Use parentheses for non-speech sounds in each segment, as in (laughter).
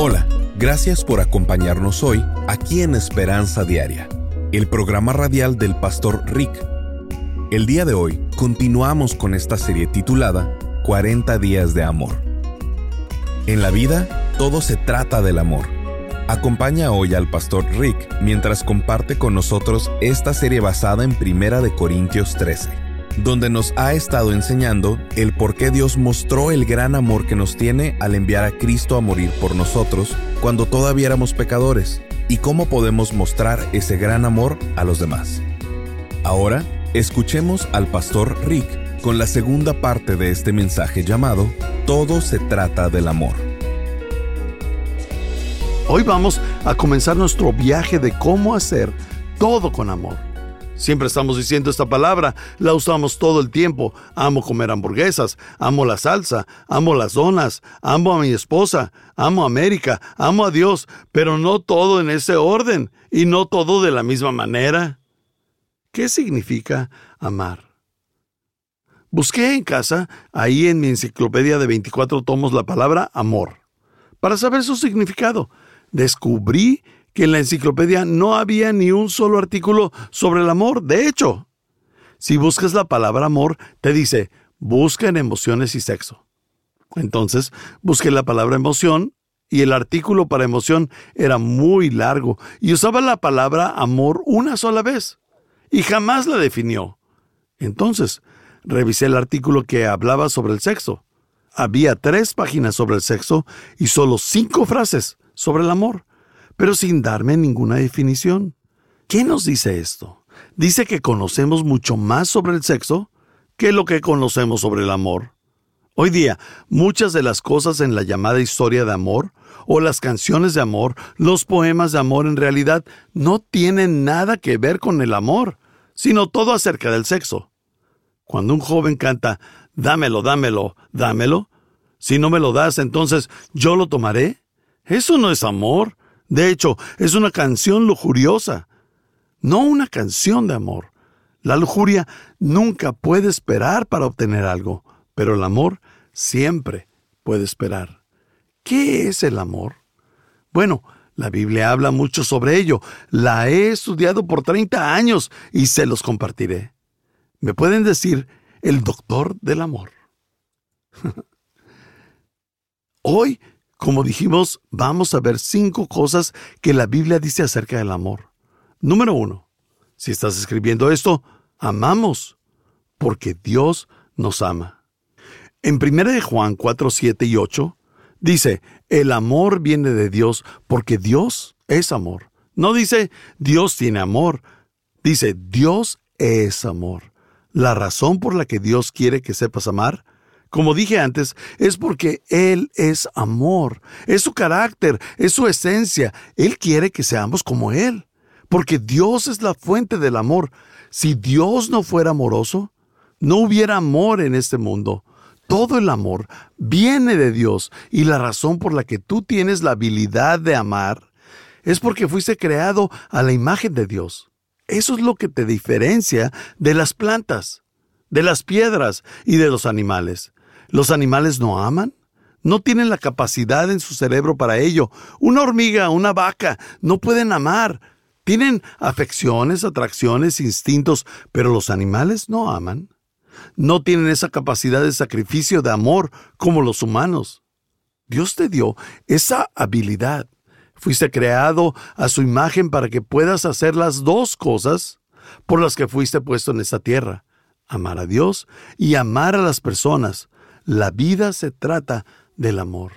Hola, gracias por acompañarnos hoy aquí en Esperanza Diaria, el programa radial del pastor Rick. El día de hoy continuamos con esta serie titulada 40 días de amor. En la vida, todo se trata del amor. Acompaña hoy al pastor Rick mientras comparte con nosotros esta serie basada en Primera de Corintios 13 donde nos ha estado enseñando el por qué Dios mostró el gran amor que nos tiene al enviar a Cristo a morir por nosotros cuando todavía éramos pecadores y cómo podemos mostrar ese gran amor a los demás. Ahora, escuchemos al pastor Rick con la segunda parte de este mensaje llamado Todo se trata del amor. Hoy vamos a comenzar nuestro viaje de cómo hacer todo con amor. Siempre estamos diciendo esta palabra, la usamos todo el tiempo. Amo comer hamburguesas, amo la salsa, amo las donas, amo a mi esposa, amo a América, amo a Dios, pero no todo en ese orden y no todo de la misma manera. ¿Qué significa amar? Busqué en casa, ahí en mi enciclopedia de 24 tomos, la palabra amor, para saber su significado. Descubrí que en la enciclopedia no había ni un solo artículo sobre el amor. De hecho, si buscas la palabra amor, te dice, busca en emociones y sexo. Entonces, busqué la palabra emoción y el artículo para emoción era muy largo y usaba la palabra amor una sola vez y jamás la definió. Entonces, revisé el artículo que hablaba sobre el sexo. Había tres páginas sobre el sexo y solo cinco frases sobre el amor pero sin darme ninguna definición. ¿Qué nos dice esto? Dice que conocemos mucho más sobre el sexo que lo que conocemos sobre el amor. Hoy día, muchas de las cosas en la llamada historia de amor, o las canciones de amor, los poemas de amor en realidad no tienen nada que ver con el amor, sino todo acerca del sexo. Cuando un joven canta, dámelo, dámelo, dámelo, si no me lo das, entonces yo lo tomaré, eso no es amor, de hecho, es una canción lujuriosa, no una canción de amor. La lujuria nunca puede esperar para obtener algo, pero el amor siempre puede esperar. ¿Qué es el amor? Bueno, la Biblia habla mucho sobre ello. La he estudiado por 30 años y se los compartiré. Me pueden decir el doctor del amor. (laughs) Hoy como dijimos, vamos a ver cinco cosas que la Biblia dice acerca del amor. Número uno, si estás escribiendo esto, amamos, porque Dios nos ama. En 1 Juan 4, 7 y 8, dice, el amor viene de Dios porque Dios es amor. No dice, Dios tiene amor, dice, Dios es amor. La razón por la que Dios quiere que sepas amar como dije antes, es porque Él es amor, es su carácter, es su esencia. Él quiere que seamos como Él, porque Dios es la fuente del amor. Si Dios no fuera amoroso, no hubiera amor en este mundo. Todo el amor viene de Dios y la razón por la que tú tienes la habilidad de amar es porque fuiste creado a la imagen de Dios. Eso es lo que te diferencia de las plantas, de las piedras y de los animales. ¿Los animales no aman? No tienen la capacidad en su cerebro para ello. Una hormiga, una vaca, no pueden amar. Tienen afecciones, atracciones, instintos, pero los animales no aman. No tienen esa capacidad de sacrificio, de amor, como los humanos. Dios te dio esa habilidad. Fuiste creado a su imagen para que puedas hacer las dos cosas por las que fuiste puesto en esta tierra. Amar a Dios y amar a las personas, la vida se trata del amor.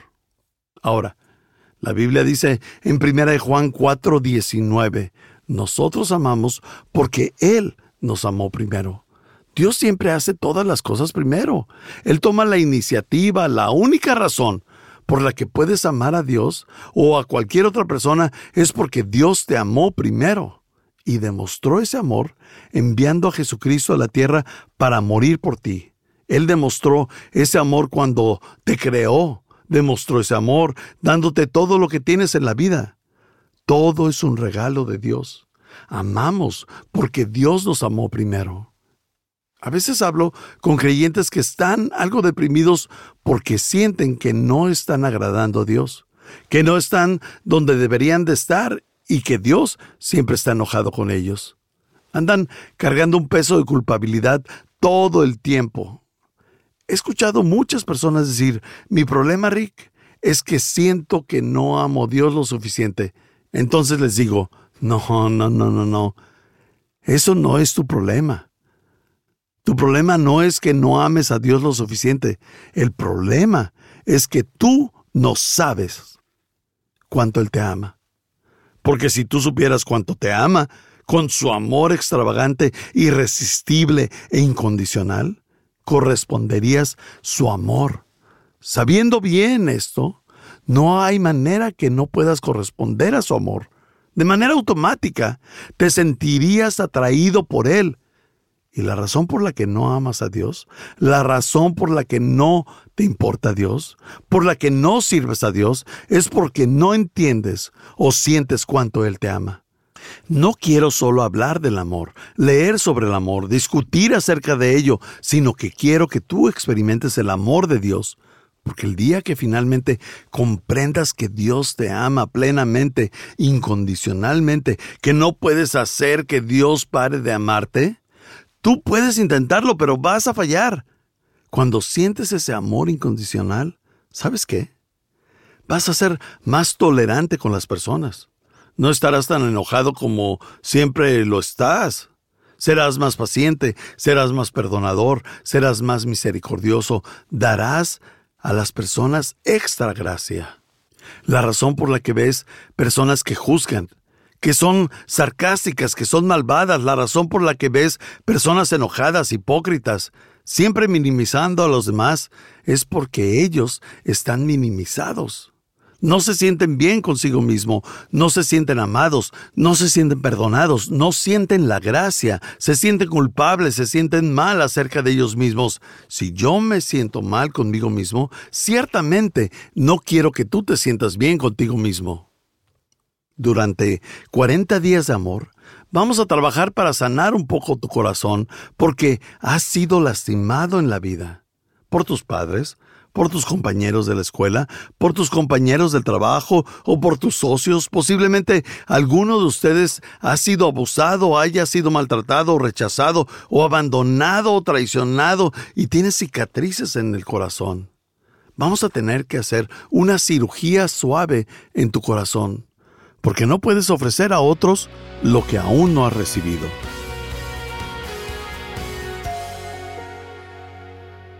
Ahora, la Biblia dice en 1 Juan 4:19, nosotros amamos porque Él nos amó primero. Dios siempre hace todas las cosas primero. Él toma la iniciativa, la única razón por la que puedes amar a Dios o a cualquier otra persona es porque Dios te amó primero y demostró ese amor enviando a Jesucristo a la tierra para morir por ti. Él demostró ese amor cuando te creó, demostró ese amor dándote todo lo que tienes en la vida. Todo es un regalo de Dios. Amamos porque Dios nos amó primero. A veces hablo con creyentes que están algo deprimidos porque sienten que no están agradando a Dios. que no están donde deberían de estar y que Dios siempre está enojado con ellos. Andan cargando un peso de culpabilidad todo el tiempo. He escuchado muchas personas decir, mi problema, Rick, es que siento que no amo a Dios lo suficiente. Entonces les digo, no, no, no, no, no. Eso no es tu problema. Tu problema no es que no ames a Dios lo suficiente. El problema es que tú no sabes cuánto Él te ama. Porque si tú supieras cuánto te ama, con su amor extravagante, irresistible e incondicional, corresponderías su amor. Sabiendo bien esto, no hay manera que no puedas corresponder a su amor. De manera automática, te sentirías atraído por Él. Y la razón por la que no amas a Dios, la razón por la que no te importa Dios, por la que no sirves a Dios, es porque no entiendes o sientes cuánto Él te ama. No quiero solo hablar del amor, leer sobre el amor, discutir acerca de ello, sino que quiero que tú experimentes el amor de Dios porque el día que finalmente comprendas que Dios te ama plenamente, incondicionalmente, que no puedes hacer que Dios pare de amarte, tú puedes intentarlo, pero vas a fallar. Cuando sientes ese amor incondicional, ¿sabes qué? Vas a ser más tolerante con las personas. No estarás tan enojado como siempre lo estás. Serás más paciente, serás más perdonador, serás más misericordioso, darás a las personas extra gracia. La razón por la que ves personas que juzgan, que son sarcásticas, que son malvadas, la razón por la que ves personas enojadas, hipócritas, siempre minimizando a los demás, es porque ellos están minimizados no se sienten bien consigo mismo, no se sienten amados, no se sienten perdonados, no sienten la gracia, se sienten culpables, se sienten mal acerca de ellos mismos. Si yo me siento mal conmigo mismo, ciertamente no quiero que tú te sientas bien contigo mismo. Durante 40 días de amor, vamos a trabajar para sanar un poco tu corazón porque has sido lastimado en la vida por tus padres, por tus compañeros de la escuela, por tus compañeros del trabajo o por tus socios. Posiblemente alguno de ustedes ha sido abusado, haya sido maltratado, rechazado o abandonado o traicionado y tiene cicatrices en el corazón. Vamos a tener que hacer una cirugía suave en tu corazón, porque no puedes ofrecer a otros lo que aún no has recibido.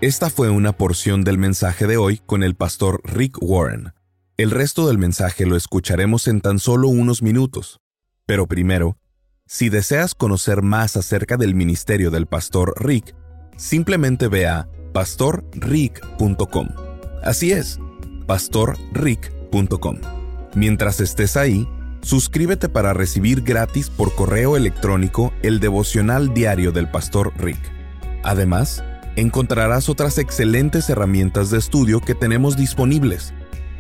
Esta fue una porción del mensaje de hoy con el pastor Rick Warren. El resto del mensaje lo escucharemos en tan solo unos minutos. Pero primero, si deseas conocer más acerca del ministerio del pastor Rick, simplemente ve a pastorrick.com. Así es, pastorrick.com. Mientras estés ahí, suscríbete para recibir gratis por correo electrónico el devocional diario del pastor Rick. Además, encontrarás otras excelentes herramientas de estudio que tenemos disponibles.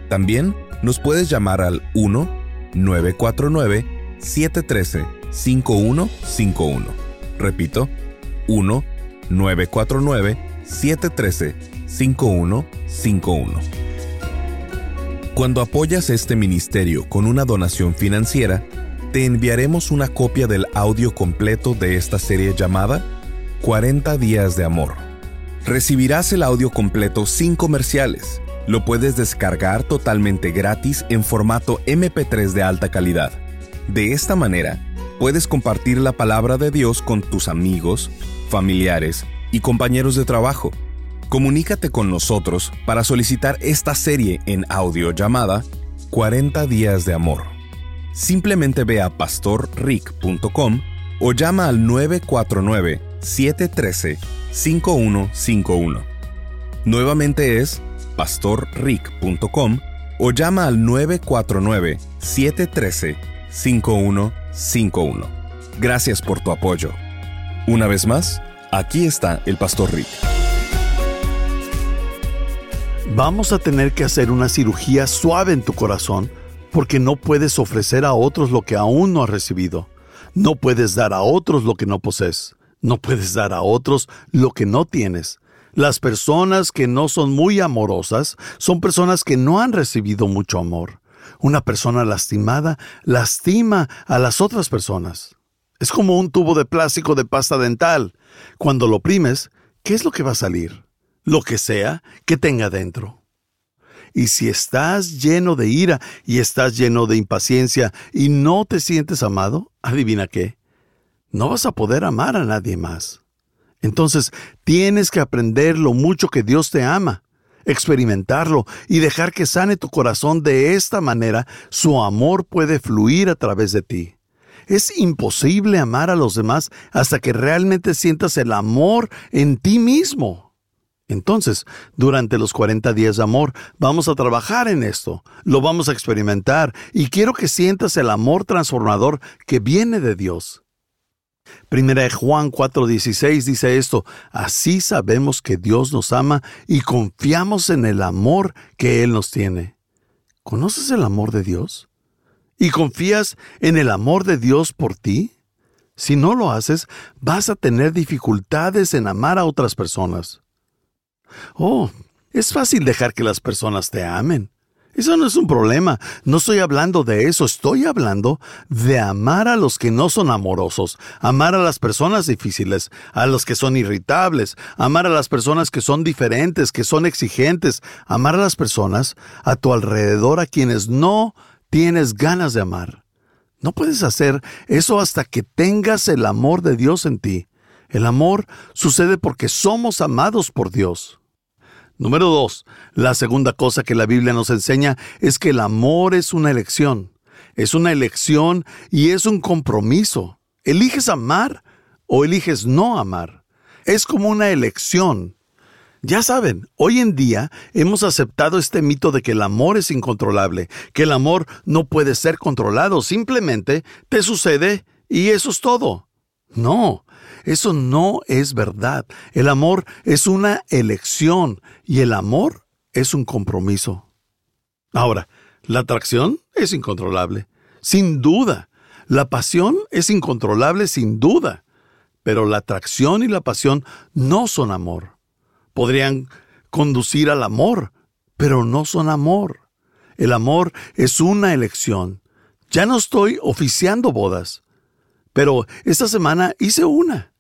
También nos puedes llamar al 1-949-713-5151. Repito, 1-949-713-5151. Cuando apoyas este ministerio con una donación financiera, te enviaremos una copia del audio completo de esta serie llamada 40 días de amor recibirás el audio completo sin comerciales. Lo puedes descargar totalmente gratis en formato MP3 de alta calidad. De esta manera, puedes compartir la palabra de Dios con tus amigos, familiares y compañeros de trabajo. Comunícate con nosotros para solicitar esta serie en audio llamada 40 días de amor. Simplemente ve a pastorrick.com o llama al 949 713 5151. Nuevamente es pastorrick.com o llama al 949-713-5151. Gracias por tu apoyo. Una vez más, aquí está el Pastor Rick. Vamos a tener que hacer una cirugía suave en tu corazón porque no puedes ofrecer a otros lo que aún no has recibido. No puedes dar a otros lo que no posees. No puedes dar a otros lo que no tienes. Las personas que no son muy amorosas son personas que no han recibido mucho amor. Una persona lastimada lastima a las otras personas. Es como un tubo de plástico de pasta dental. Cuando lo oprimes, ¿qué es lo que va a salir? Lo que sea que tenga dentro. Y si estás lleno de ira y estás lleno de impaciencia y no te sientes amado, adivina qué, no vas a poder amar a nadie más. Entonces tienes que aprender lo mucho que Dios te ama, experimentarlo y dejar que sane tu corazón de esta manera, su amor puede fluir a través de ti. Es imposible amar a los demás hasta que realmente sientas el amor en ti mismo. Entonces, durante los 40 días de amor, vamos a trabajar en esto, lo vamos a experimentar y quiero que sientas el amor transformador que viene de Dios. Primera de Juan 4:16 dice esto, así sabemos que Dios nos ama y confiamos en el amor que Él nos tiene. ¿Conoces el amor de Dios? ¿Y confías en el amor de Dios por ti? Si no lo haces, vas a tener dificultades en amar a otras personas. Oh, es fácil dejar que las personas te amen. Eso no es un problema. No estoy hablando de eso. Estoy hablando de amar a los que no son amorosos, amar a las personas difíciles, a los que son irritables, amar a las personas que son diferentes, que son exigentes, amar a las personas a tu alrededor a quienes no tienes ganas de amar. No puedes hacer eso hasta que tengas el amor de Dios en ti. El amor sucede porque somos amados por Dios. Número dos, la segunda cosa que la Biblia nos enseña es que el amor es una elección. Es una elección y es un compromiso. ¿Eliges amar o eliges no amar? Es como una elección. Ya saben, hoy en día hemos aceptado este mito de que el amor es incontrolable, que el amor no puede ser controlado, simplemente te sucede y eso es todo. No, eso no es verdad. El amor es una elección y el amor es un compromiso. Ahora, la atracción es incontrolable, sin duda. La pasión es incontrolable, sin duda. Pero la atracción y la pasión no son amor. Podrían conducir al amor, pero no son amor. El amor es una elección. Ya no estoy oficiando bodas, pero esta semana hice una.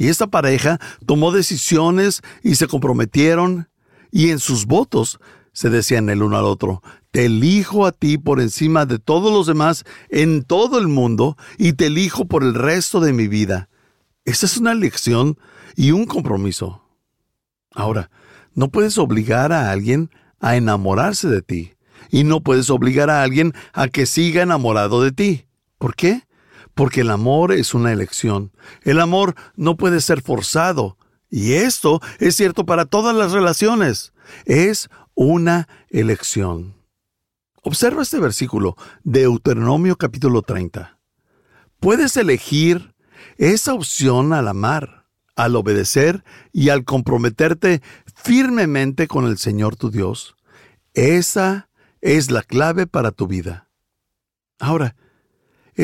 Y esta pareja tomó decisiones y se comprometieron y en sus votos se decían el uno al otro, te elijo a ti por encima de todos los demás en todo el mundo y te elijo por el resto de mi vida. Esa es una elección y un compromiso. Ahora, no puedes obligar a alguien a enamorarse de ti y no puedes obligar a alguien a que siga enamorado de ti. ¿Por qué? Porque el amor es una elección. El amor no puede ser forzado. Y esto es cierto para todas las relaciones. Es una elección. Observa este versículo, Deuteronomio capítulo 30. Puedes elegir esa opción al amar, al obedecer y al comprometerte firmemente con el Señor tu Dios. Esa es la clave para tu vida. Ahora,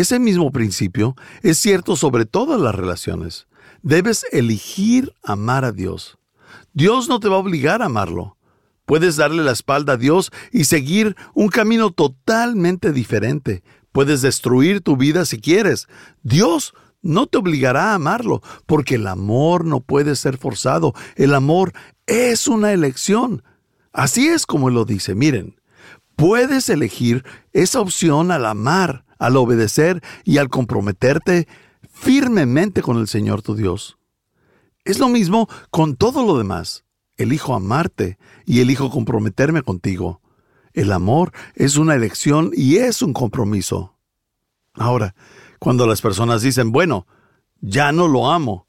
ese mismo principio es cierto sobre todas las relaciones. Debes elegir amar a Dios. Dios no te va a obligar a amarlo. Puedes darle la espalda a Dios y seguir un camino totalmente diferente. Puedes destruir tu vida si quieres. Dios no te obligará a amarlo, porque el amor no puede ser forzado. El amor es una elección. Así es como lo dice. Miren, puedes elegir esa opción al amar al obedecer y al comprometerte firmemente con el Señor tu Dios. Es lo mismo con todo lo demás. Elijo amarte y elijo comprometerme contigo. El amor es una elección y es un compromiso. Ahora, cuando las personas dicen, bueno, ya no lo amo,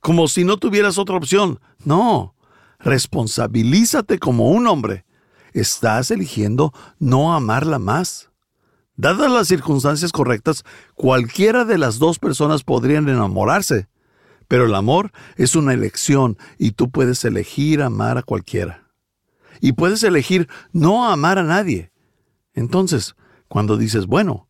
como si no tuvieras otra opción, no, responsabilízate como un hombre. Estás eligiendo no amarla más. Dadas las circunstancias correctas, cualquiera de las dos personas podrían enamorarse. Pero el amor es una elección y tú puedes elegir amar a cualquiera. Y puedes elegir no amar a nadie. Entonces, cuando dices, bueno,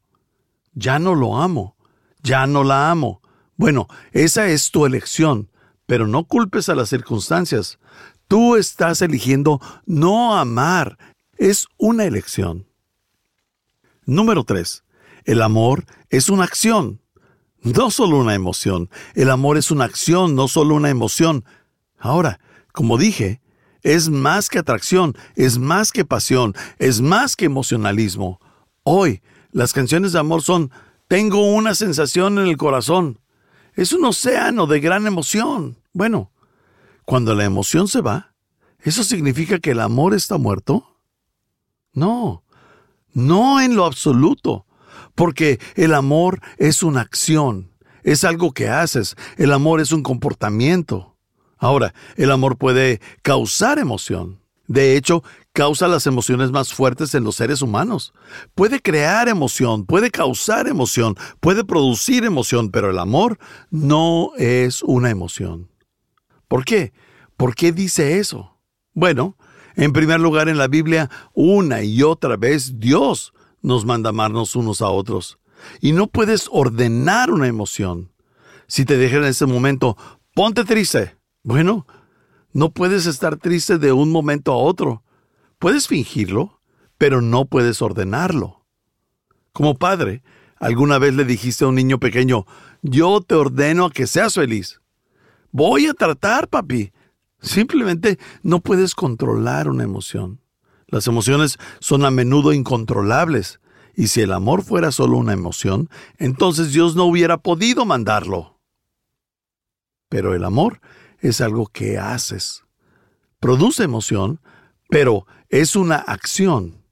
ya no lo amo, ya no la amo, bueno, esa es tu elección, pero no culpes a las circunstancias. Tú estás eligiendo no amar. Es una elección. Número 3. El amor es una acción, no solo una emoción. El amor es una acción, no solo una emoción. Ahora, como dije, es más que atracción, es más que pasión, es más que emocionalismo. Hoy, las canciones de amor son Tengo una sensación en el corazón. Es un océano de gran emoción. Bueno, cuando la emoción se va, ¿eso significa que el amor está muerto? No, no en lo absoluto, porque el amor es una acción, es algo que haces, el amor es un comportamiento. Ahora, el amor puede causar emoción. De hecho, causa las emociones más fuertes en los seres humanos. Puede crear emoción, puede causar emoción, puede producir emoción, pero el amor no es una emoción. ¿Por qué? ¿Por qué dice eso? Bueno, en primer lugar, en la Biblia, una y otra vez Dios nos manda amarnos unos a otros. Y no puedes ordenar una emoción. Si te dejan en ese momento, ponte triste. Bueno, no puedes estar triste de un momento a otro. Puedes fingirlo, pero no puedes ordenarlo. Como padre, alguna vez le dijiste a un niño pequeño, yo te ordeno a que seas feliz. Voy a tratar, papi, Simplemente no puedes controlar una emoción. Las emociones son a menudo incontrolables, y si el amor fuera solo una emoción, entonces Dios no hubiera podido mandarlo. Pero el amor es algo que haces. Produce emoción, pero es una acción.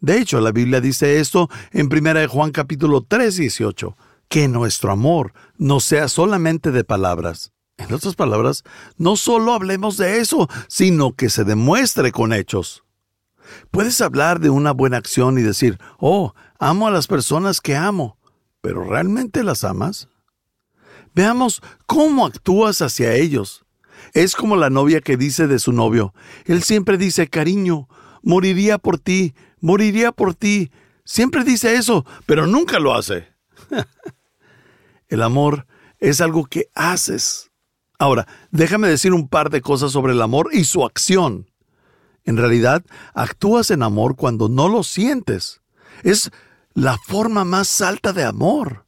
De hecho, la Biblia dice esto en 1 Juan capítulo 3, 18, que nuestro amor no sea solamente de palabras, en otras palabras, no solo hablemos de eso, sino que se demuestre con hechos. Puedes hablar de una buena acción y decir, oh, amo a las personas que amo, pero ¿realmente las amas? Veamos cómo actúas hacia ellos. Es como la novia que dice de su novio, él siempre dice, cariño, moriría por ti, moriría por ti. Siempre dice eso, pero nunca lo hace. (laughs) El amor es algo que haces. Ahora, déjame decir un par de cosas sobre el amor y su acción. En realidad, actúas en amor cuando no lo sientes. Es la forma más alta de amor.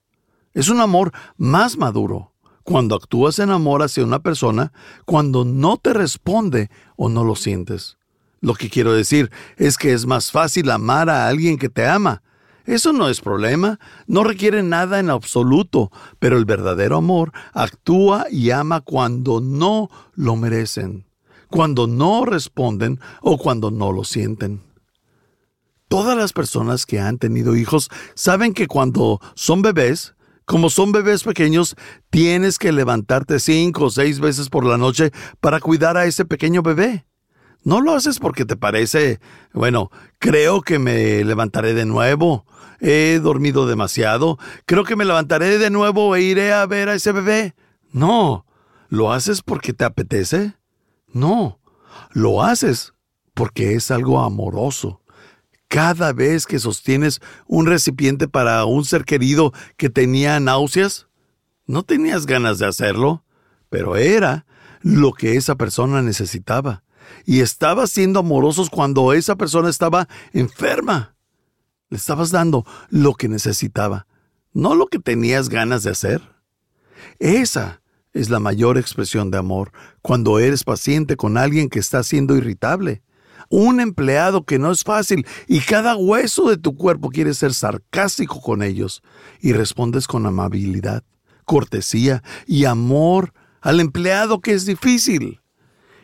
Es un amor más maduro. Cuando actúas en amor hacia una persona, cuando no te responde o no lo sientes. Lo que quiero decir es que es más fácil amar a alguien que te ama eso no es problema, no requiere nada en absoluto, pero el verdadero amor actúa y ama cuando no lo merecen, cuando no responden o cuando no lo sienten. Todas las personas que han tenido hijos saben que cuando son bebés, como son bebés pequeños, tienes que levantarte cinco o seis veces por la noche para cuidar a ese pequeño bebé. No lo haces porque te parece, bueno, creo que me levantaré de nuevo, he dormido demasiado, creo que me levantaré de nuevo e iré a ver a ese bebé. No, ¿lo haces porque te apetece? No, lo haces porque es algo amoroso. Cada vez que sostienes un recipiente para un ser querido que tenía náuseas, no tenías ganas de hacerlo, pero era lo que esa persona necesitaba. Y estabas siendo amorosos cuando esa persona estaba enferma. Le estabas dando lo que necesitaba, no lo que tenías ganas de hacer. Esa es la mayor expresión de amor, cuando eres paciente con alguien que está siendo irritable. Un empleado que no es fácil y cada hueso de tu cuerpo quiere ser sarcástico con ellos y respondes con amabilidad, cortesía y amor al empleado que es difícil.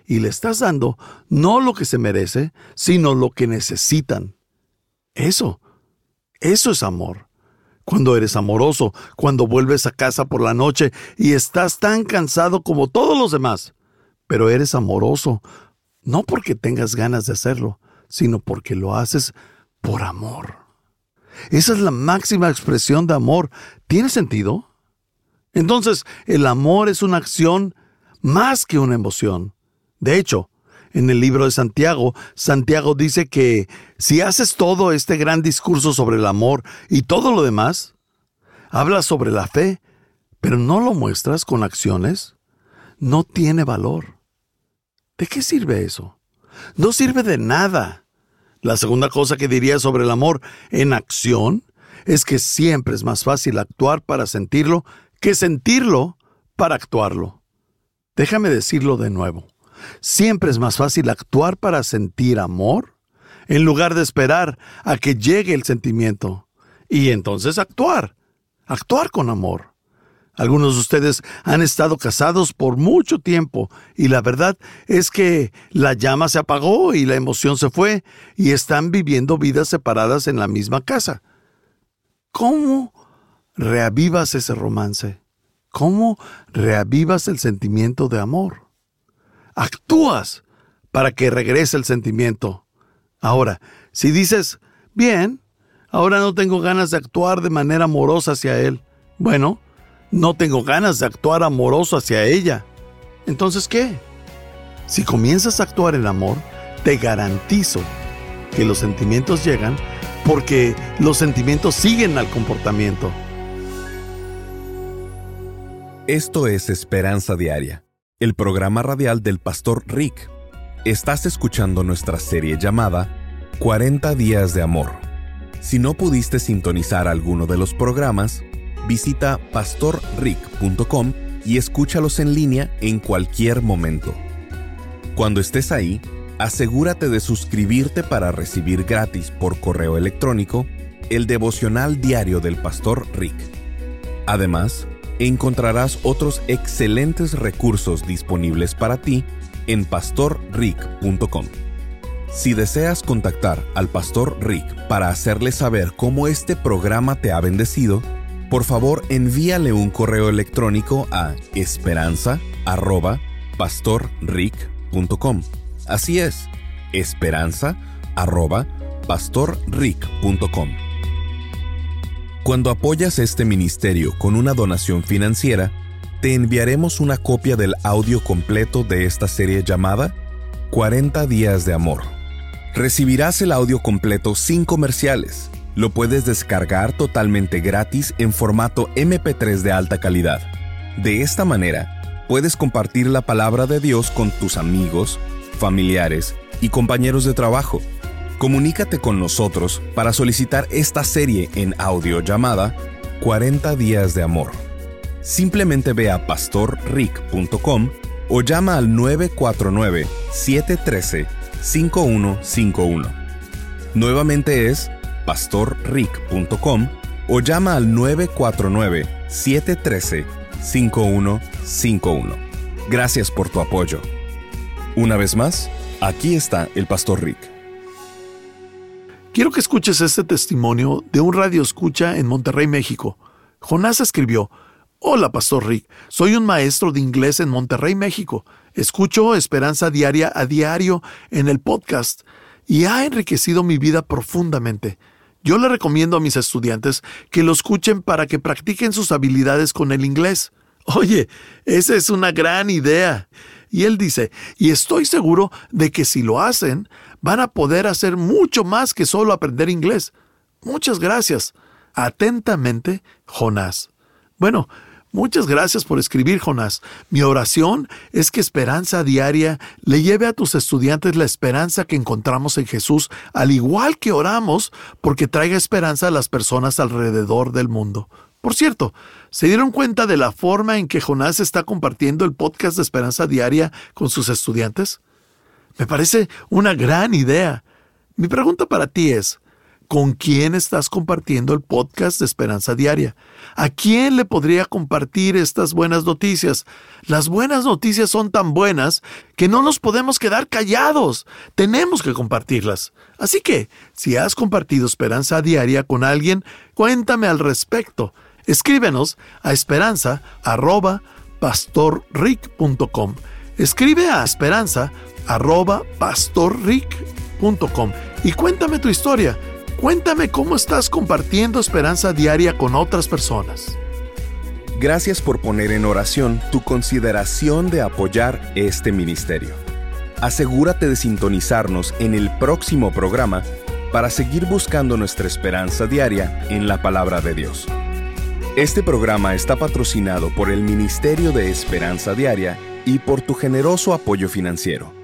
Y le estás dando no lo que se merece, sino lo que necesitan. Eso eso es amor. Cuando eres amoroso, cuando vuelves a casa por la noche y estás tan cansado como todos los demás, pero eres amoroso, no porque tengas ganas de hacerlo, sino porque lo haces por amor. Esa es la máxima expresión de amor. ¿Tiene sentido? Entonces, el amor es una acción más que una emoción. De hecho, en el libro de Santiago, Santiago dice que si haces todo este gran discurso sobre el amor y todo lo demás, hablas sobre la fe, pero no lo muestras con acciones, no tiene valor. ¿De qué sirve eso? No sirve de nada. La segunda cosa que diría sobre el amor en acción es que siempre es más fácil actuar para sentirlo que sentirlo para actuarlo. Déjame decirlo de nuevo. Siempre es más fácil actuar para sentir amor en lugar de esperar a que llegue el sentimiento. Y entonces actuar. Actuar con amor. Algunos de ustedes han estado casados por mucho tiempo y la verdad es que la llama se apagó y la emoción se fue y están viviendo vidas separadas en la misma casa. ¿Cómo reavivas ese romance? ¿Cómo reavivas el sentimiento de amor? Actúas para que regrese el sentimiento. Ahora, si dices, bien, ahora no tengo ganas de actuar de manera amorosa hacia él, bueno, no tengo ganas de actuar amoroso hacia ella. Entonces, ¿qué? Si comienzas a actuar en amor, te garantizo que los sentimientos llegan porque los sentimientos siguen al comportamiento. Esto es Esperanza Diaria, el programa radial del pastor Rick. Estás escuchando nuestra serie llamada 40 días de amor. Si no pudiste sintonizar alguno de los programas, visita pastorrick.com y escúchalos en línea en cualquier momento. Cuando estés ahí, asegúrate de suscribirte para recibir gratis por correo electrónico el devocional diario del pastor Rick. Además, encontrarás otros excelentes recursos disponibles para ti en pastorrick.com. Si deseas contactar al pastor Rick para hacerle saber cómo este programa te ha bendecido, por favor envíale un correo electrónico a esperanza@pastorrick.com. Así es, esperanza@pastorrick.com. Cuando apoyas este ministerio con una donación financiera, te enviaremos una copia del audio completo de esta serie llamada 40 días de amor. Recibirás el audio completo sin comerciales lo puedes descargar totalmente gratis en formato MP3 de alta calidad. De esta manera, puedes compartir la palabra de Dios con tus amigos, familiares y compañeros de trabajo. Comunícate con nosotros para solicitar esta serie en audio llamada 40 días de amor. Simplemente ve a pastorrick.com o llama al 949-713-5151. Nuevamente es pastorrick.com o llama al 949-713-5151. Gracias por tu apoyo. Una vez más, aquí está el Pastor Rick. Quiero que escuches este testimonio de un radio escucha en Monterrey, México. Jonás escribió, Hola, Pastor Rick, soy un maestro de inglés en Monterrey, México. Escucho Esperanza Diaria a diario en el podcast y ha enriquecido mi vida profundamente. Yo le recomiendo a mis estudiantes que lo escuchen para que practiquen sus habilidades con el inglés. Oye, esa es una gran idea. Y él dice, y estoy seguro de que si lo hacen, van a poder hacer mucho más que solo aprender inglés. Muchas gracias. Atentamente, Jonás. Bueno, Muchas gracias por escribir, Jonás. Mi oración es que Esperanza Diaria le lleve a tus estudiantes la esperanza que encontramos en Jesús, al igual que oramos porque traiga esperanza a las personas alrededor del mundo. Por cierto, ¿se dieron cuenta de la forma en que Jonás está compartiendo el podcast de Esperanza Diaria con sus estudiantes? Me parece una gran idea. Mi pregunta para ti es, ¿Con quién estás compartiendo el podcast de Esperanza Diaria? ¿A quién le podría compartir estas buenas noticias? Las buenas noticias son tan buenas que no nos podemos quedar callados. Tenemos que compartirlas. Así que, si has compartido Esperanza Diaria con alguien, cuéntame al respecto. Escríbenos a esperanza.pastorrick.com. Escribe a esperanza.pastorrick.com y cuéntame tu historia. Cuéntame cómo estás compartiendo esperanza diaria con otras personas. Gracias por poner en oración tu consideración de apoyar este ministerio. Asegúrate de sintonizarnos en el próximo programa para seguir buscando nuestra esperanza diaria en la palabra de Dios. Este programa está patrocinado por el Ministerio de Esperanza Diaria y por tu generoso apoyo financiero.